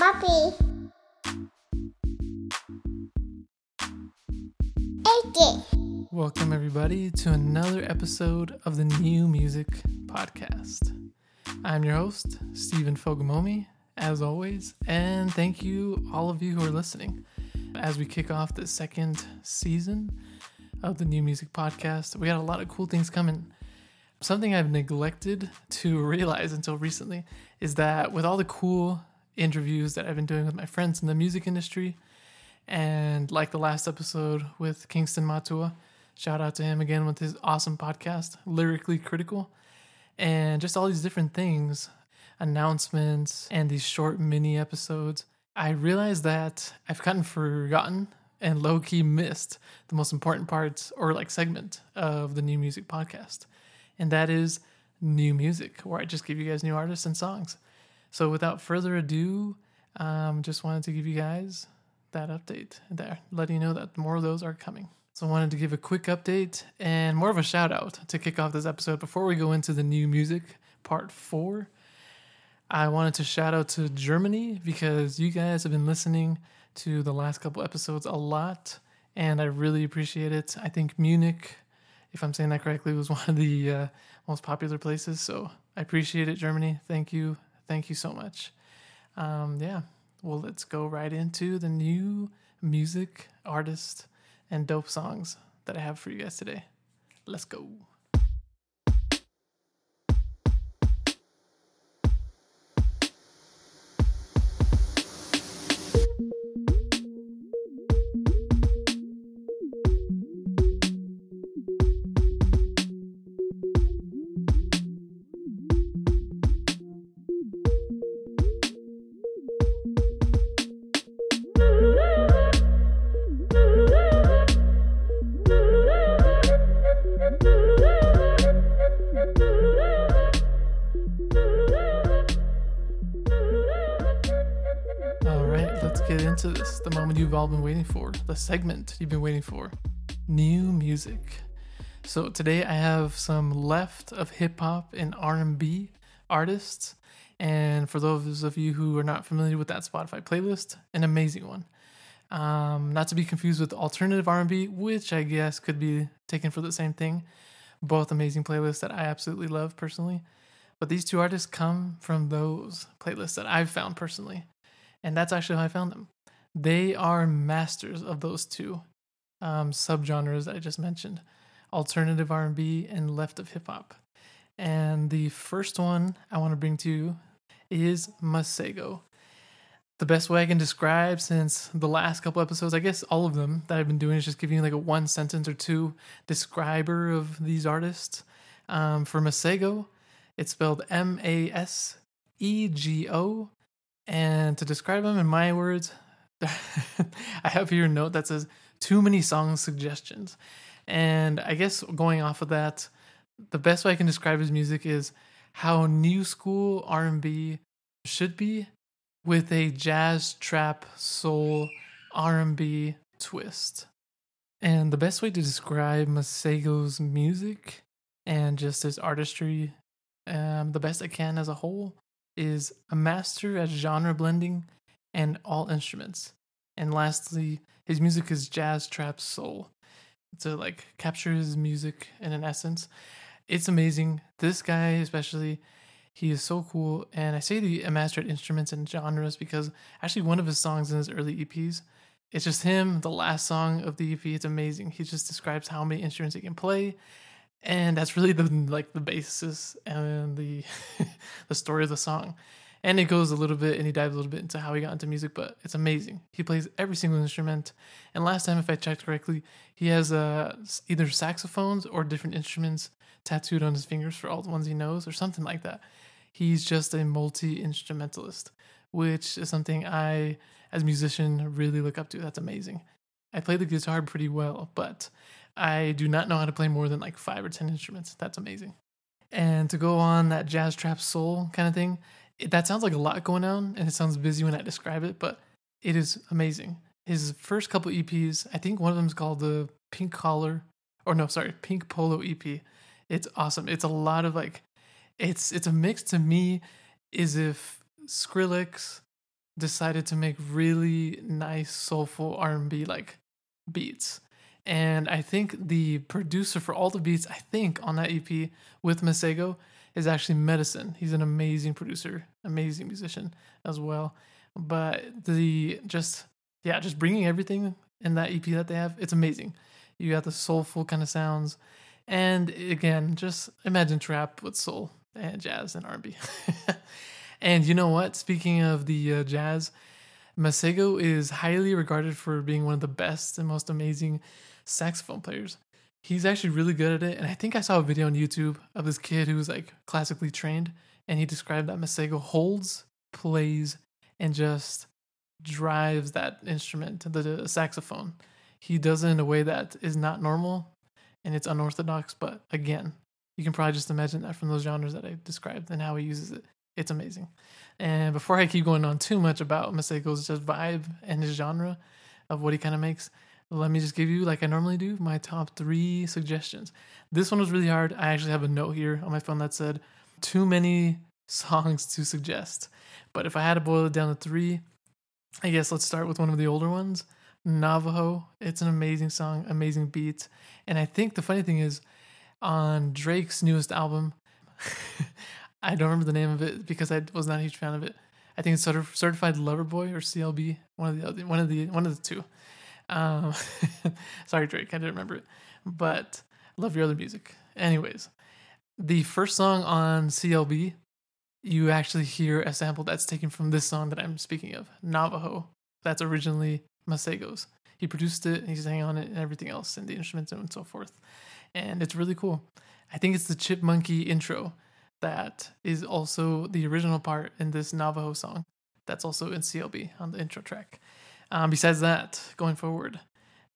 Muppy. Ate Welcome, everybody, to another episode of the New Music Podcast. I'm your host, Stephen Fogamomi, as always, and thank you, all of you who are listening. As we kick off the second season of the New Music Podcast, we got a lot of cool things coming. Something I've neglected to realize until recently is that with all the cool interviews that I've been doing with my friends in the music industry, and like the last episode with Kingston Matua, shout out to him again with his awesome podcast, Lyrically Critical, and just all these different things, announcements, and these short mini episodes. I realized that I've gotten forgotten and low key missed the most important parts or like segment of the new music podcast, and that is new music, where I just give you guys new artists and songs. So without further ado, um, just wanted to give you guys that update there, letting you know that more of those are coming. So I wanted to give a quick update and more of a shout out to kick off this episode before we go into the new music part four. I wanted to shout out to Germany because you guys have been listening to the last couple episodes a lot, and I really appreciate it. I think Munich, if I'm saying that correctly, was one of the uh, most popular places. So I appreciate it, Germany. Thank you. Thank you so much. Um, yeah, well, let's go right into the new music, artist, and dope songs that I have for you guys today. Let's go. All been waiting for, the segment you've been waiting for. New music. So today I have some left of hip hop and R&B artists, and for those of you who are not familiar with that Spotify playlist, an amazing one. Um, not to be confused with alternative R&B, which I guess could be taken for the same thing. Both amazing playlists that I absolutely love personally. But these two artists come from those playlists that I've found personally and that's actually how I found them. They are masters of those two um, subgenres that I just mentioned: alternative R and B and left of hip hop. And the first one I want to bring to you is Masego. The best way I can describe since the last couple episodes, I guess all of them that I've been doing is just giving you like a one sentence or two describer of these artists. Um, for Masego, it's spelled M A S E G O and to describe them in my words, I have here a note that says too many song suggestions. And I guess going off of that, the best way I can describe his music is how new school R&B should be with a jazz trap soul R&B twist. And the best way to describe Masego's music and just his artistry, um, the best I can as a whole, is a master at genre blending and all instruments. And lastly, his music is jazz trap soul. To like capture his music in an essence. It's amazing. This guy especially, he is so cool. And I say the master at instruments and genres because actually one of his songs in his early EPs, it's just him, the last song of the EP. It's amazing. He just describes how many instruments he can play and that's really the like the basis and the the story of the song and it goes a little bit and he dives a little bit into how he got into music but it's amazing. He plays every single instrument. And last time if i checked correctly he has uh either saxophones or different instruments tattooed on his fingers for all the ones he knows or something like that. He's just a multi-instrumentalist which is something i as a musician really look up to. That's amazing. I play the guitar pretty well but I do not know how to play more than like five or 10 instruments. That's amazing. And to go on that jazz trap soul kind of thing, that sounds like a lot going on and it sounds busy when I describe it, but it is amazing. His first couple EPs, I think one of them is called the Pink Collar, or no, sorry, Pink Polo EP. It's awesome. It's a lot of like, it's it's a mix to me, is if Skrillex, decided to make really nice soulful R&B like beats. And I think the producer for all the beats, I think on that EP with Masego is actually Medasin. He's an amazing producer, amazing musician as well. But the just yeah, just bringing everything in that EP that they have, it's amazing. You got the soulful kind of sounds, and again, just imagine trap with soul and jazz and R&B. and you know what? Speaking of the uh, jazz, Masego is highly regarded for being one of the best and most amazing saxophone players. He's actually really good at it. And I think I saw a video on YouTube of this kid who was like classically trained. And he described that Masego holds, plays, and just drives that instrument, the, the saxophone. He does it in a way that is not normal and it's unorthodox. But again, you can probably just imagine that from those genres that I described and how he uses it. It's amazing. And before I keep going on too much about Masego's just vibe and his genre of what he kind of makes, let me just give you, like I normally do, my top three suggestions. This one was really hard. I actually have a note here on my phone that said, too many songs to suggest. But if I had to boil it down to three, I guess let's start with one of the older ones Navajo. It's an amazing song, amazing beat. And I think the funny thing is, on Drake's newest album, I don't remember the name of it because I was not a huge fan of it. I think it's Certified Lover Boy or CLB, one of the other, one of the one of the two. Um, sorry, Drake, I didn't remember it, but love your other music. Anyways, the first song on CLB, you actually hear a sample that's taken from this song that I'm speaking of, Navajo. That's originally Masego's. He produced it, he sang on it, and everything else, and the instruments and so forth. And it's really cool. I think it's the Chipmunky intro that is also the original part in this Navajo song. That's also in CLB on the intro track. Um, besides that, going forward,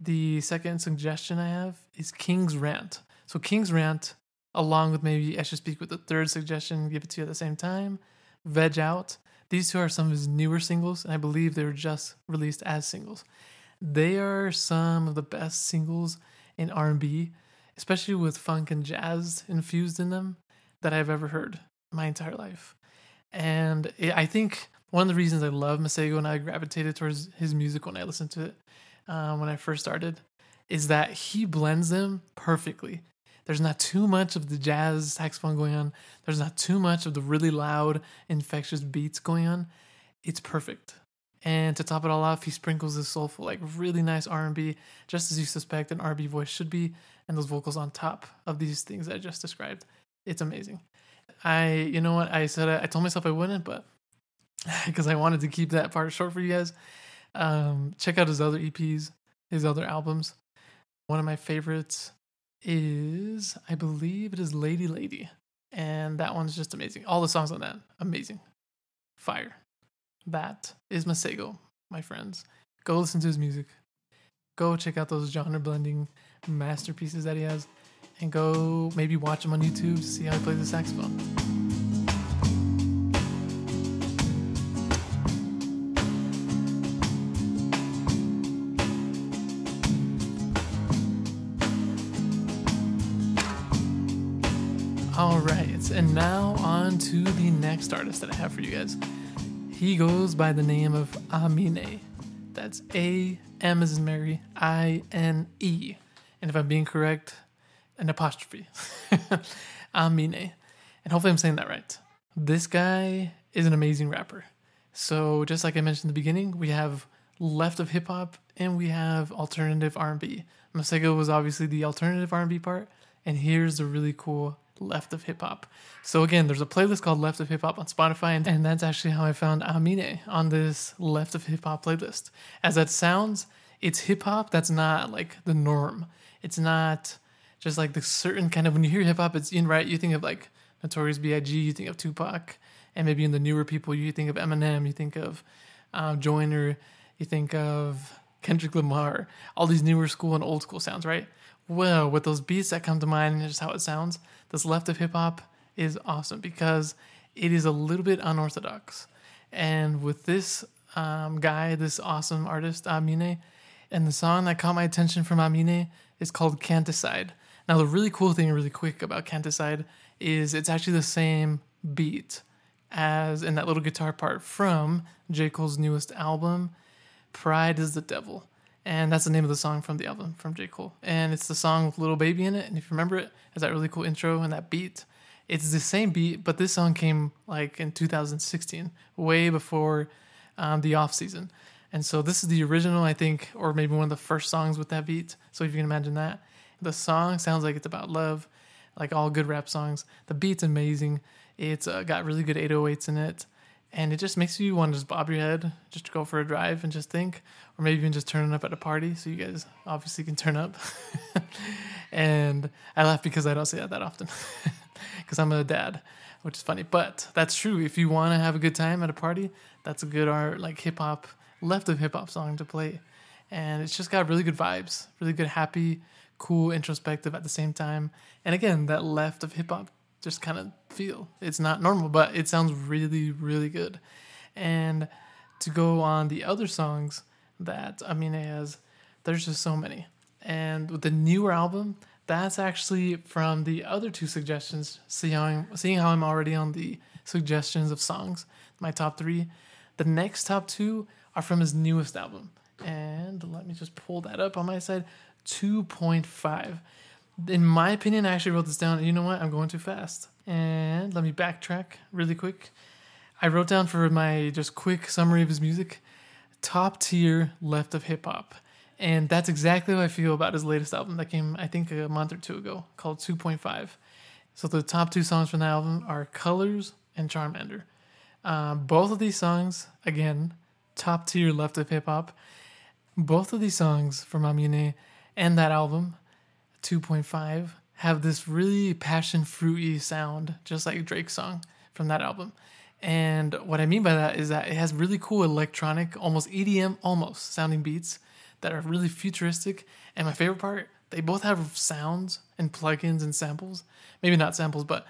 the second suggestion I have is King's Rant. So King's Rant, along with maybe I should speak with the third suggestion, give it to you at the same time. Veg Out. These two are some of his newer singles, and I believe they were just released as singles. They are some of the best singles in R&B, especially with funk and jazz infused in them, that I've ever heard my entire life. And I think one of the reasons I love Masego and I gravitated towards his music when I listened to it uh, when I first started is that he blends them perfectly. There's not too much of the jazz saxophone going on. There's not too much of the really loud, infectious beats going on. It's perfect. And to top it all off, he sprinkles this soulful, like really nice R&B, just as you suspect an R&B voice should be, and those vocals on top of these things I just described. It's amazing. I, you know what, I said I told myself I wouldn't, but because I wanted to keep that part short for you guys. Um, check out his other EPs, his other albums. One of my favorites is, I believe it is Lady Lady. And that one's just amazing. All the songs on that, amazing. Fire. That is Masego, my friends. Go listen to his music. Go check out those genre blending masterpieces that he has. And go maybe watch him on YouTube to see how he plays the saxophone. And now on to the next artist that I have for you guys. He goes by the name of Amine. That's A M as in Mary, I N E. And if I'm being correct, an apostrophe. Amine. And hopefully I'm saying that right. This guy is an amazing rapper. So just like I mentioned in the beginning, we have left of hip hop and we have alternative R&B. Masego was obviously the alternative R&B part, and here's the really cool left of hip hop. So again, there's a playlist called Left of Hip Hop on Spotify, and, and that's actually how I found Amine on this Left of Hip Hop playlist. As that sounds, it's hip hop that's not like the norm. It's not just like the certain kind of when you hear hip hop, it's in right. You think of like Notorious B.I.G. You think of Tupac, and maybe in the newer people, you think of Eminem. You think of um, Joyner. You think of Kendrick Lamar. All these newer school and old school sounds, right? Well, with those beats that come to mind and just how it sounds, this left of hip hop is awesome because it is a little bit unorthodox. And with this um, guy, this awesome artist, Amine, and the song that caught my attention from Amine is called Can't Decide. Now, the really cool thing, really quick about Can't Decide, is it's actually the same beat as in that little guitar part from J. Cole's newest album, Pride is the Devil. And that's the name of the song from the album from J. Cole. And it's the song with Lil Baby in it. And if you remember it, has that really cool intro and that beat. It's the same beat, but this song came like in 2016, way before um, the off season. And so this is the original, I think, or maybe one of the first songs with that beat. So if you can imagine that. The song sounds like it's about love, like all good rap songs. The beat's amazing. It's uh, got really good 808s in it. And it just makes you want to just bob your head, just go for a drive and just think, or maybe even just turn up at a party so you guys obviously can turn up. and I laugh because I don't say that that often because I'm a dad, which is funny. But that's true. If you want to have a good time at a party, that's a good art, like hip hop, left of hip hop song to play. And it's just got really good vibes, really good, happy, cool, introspective at the same time. And again, that left of hip hop just kind of feel. It's not normal, but it sounds really, really good. And to go on the other songs that Amine has, there's just so many. And with the newer album, that's actually from the other two suggestions. Seeing seeing how I'm already on the suggestions of songs, my top three. The next top two are from his newest album. And let me just pull that up on my side 2.5 in my opinion, I actually wrote this down. You know what? I'm going too fast. And let me backtrack really quick. I wrote down for my just quick summary of his music top tier left of hip hop. And that's exactly what I feel about his latest album that came, I think, a month or two ago called 2.5. So the top two songs from the album are Colors and Charmander. Uh, both of these songs, again, top tier left of hip hop. Both of these songs from Amine and that album 2.5 have this really passion fruity sound, just like Drake's song from that album. And what I mean by that is that it has really cool electronic, almost EDM, almost sounding beats that are really futuristic. And my favorite part, they both have sounds and plugins and samples. Maybe not samples, but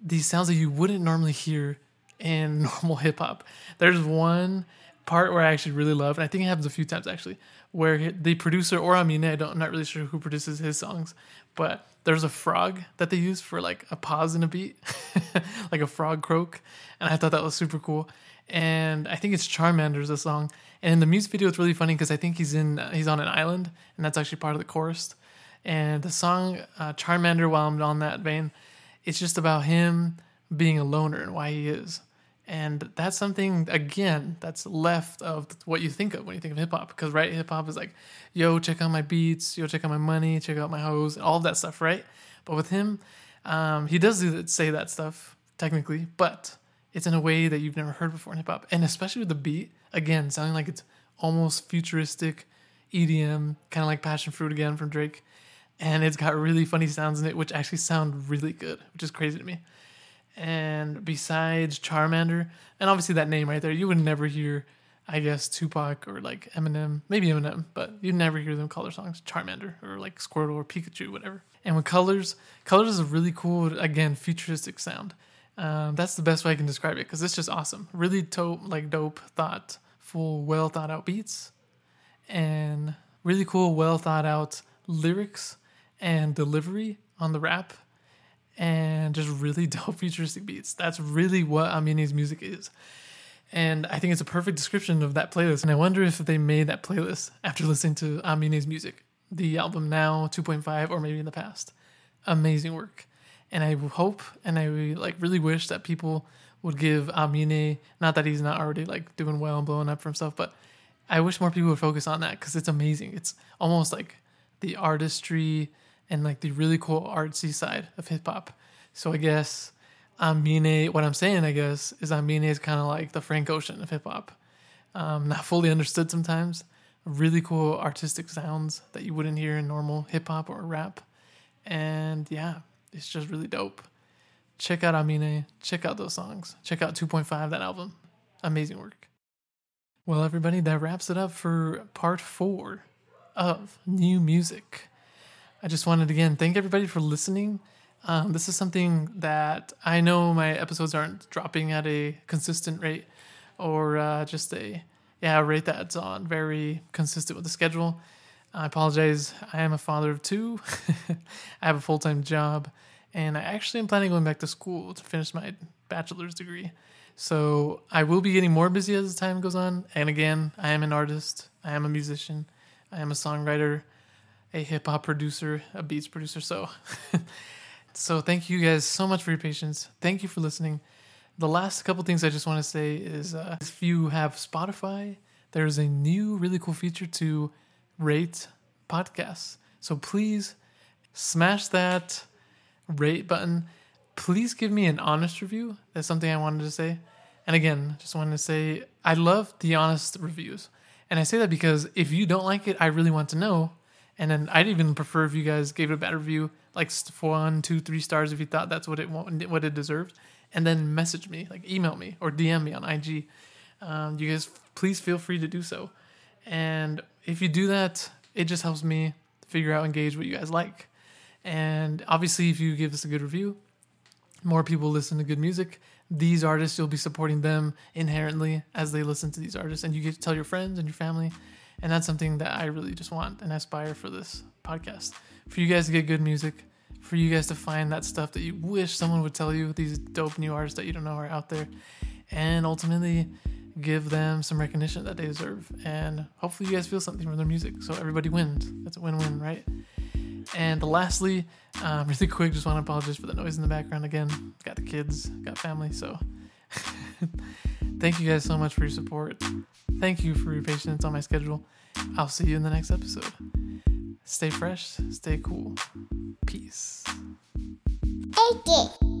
these sounds that you wouldn't normally hear in normal hip hop. There's one part where I actually really love, and I think it happens a few times actually, where the producer or Amine, I don't, I'm not really sure who produces his songs, but there's a frog that they use for like a pause in a beat, like a frog croak, and I thought that was super cool. And I think it's Charmander's the song, and in the music video it's really funny because I think he's in he's on an island, and that's actually part of the chorus. And the song uh, Charmander, while I'm on that vein, it's just about him being a loner and why he is. And that's something, again, that's left of what you think of when you think of hip hop. Because, right, hip hop is like, yo, check out my beats, yo, check out my money, check out my hoes, all of that stuff, right? But with him, um, he does say that stuff, technically, but it's in a way that you've never heard before in hip hop. And especially with the beat, again, sounding like it's almost futuristic EDM, kind of like Passion Fruit again from Drake. And it's got really funny sounds in it, which actually sound really good, which is crazy to me. And besides Charmander, and obviously that name right there, you would never hear, I guess, Tupac or like Eminem, maybe Eminem, but you'd never hear them call their songs Charmander or like Squirtle or Pikachu, whatever. And with Colors, Colors is a really cool, again, futuristic sound. Um, that's the best way I can describe it because it's just awesome. Really dope, like dope, thoughtful, well thought out beats, and really cool, well thought out lyrics and delivery on the rap and just really dope futuristic beats. That's really what Amine's music is. And I think it's a perfect description of that playlist. And I wonder if they made that playlist after listening to Amine's music, the album now 2.5, or maybe in the past. Amazing work. And I hope and I like really wish that people would give Amine, not that he's not already like doing well and blowing up for himself, but I wish more people would focus on that because it's amazing. It's almost like the artistry and like the really cool artsy side of hip hop. So I guess Amine, what I'm saying, I guess, is Amine is kind of like the Frank Ocean of hip hop. Um, not fully understood sometimes. Really cool artistic sounds that you wouldn't hear in normal hip hop or rap. And yeah, it's just really dope. Check out Amine. Check out those songs. Check out 2.5, that album. Amazing work. Well, everybody, that wraps it up for part four of new music. I just wanted to again thank everybody for listening. Um, this is something that I know my episodes aren't dropping at a consistent rate or uh, just a yeah a rate that's on very consistent with the schedule. I apologize. I am a father of two. I have a full time job, and I actually am planning on going back to school to finish my bachelor's degree. So I will be getting more busy as time goes on. And again, I am an artist, I am a musician, I am a songwriter, a hip hop producer, a beats producer. So, so thank you guys so much for your patience. Thank you for listening. The last couple things I just want to say is uh, if you have Spotify, there's a new really cool feature to rate podcasts. So please smash that rate button. Please give me an honest review. That's something I wanted to say. And again, just wanted to say I love the honest reviews. And I say that because if you don't like it, I really want to know. And then I'd even prefer if you guys gave it a bad review, like one, two, three stars if you thought that's what it what it deserved, and then message me, like email me or DM me on IG. Um, you guys, please feel free to do so. And if you do that, it just helps me figure out engage what you guys like. And obviously, if you give us a good review, more people listen to good music. These artists, you'll be supporting them inherently as they listen to these artists, and you get to tell your friends and your family. And that's something that I really just want and aspire for this podcast. For you guys to get good music, for you guys to find that stuff that you wish someone would tell you, these dope new artists that you don't know are out there, and ultimately give them some recognition that they deserve. And hopefully, you guys feel something from their music. So everybody wins. That's a win win, right? And lastly, um, really quick, just want to apologize for the noise in the background again. Got the kids, got family, so thank you guys so much for your support. Thank you for your patience on my schedule. I'll see you in the next episode. Stay fresh, stay cool. Peace. Eight.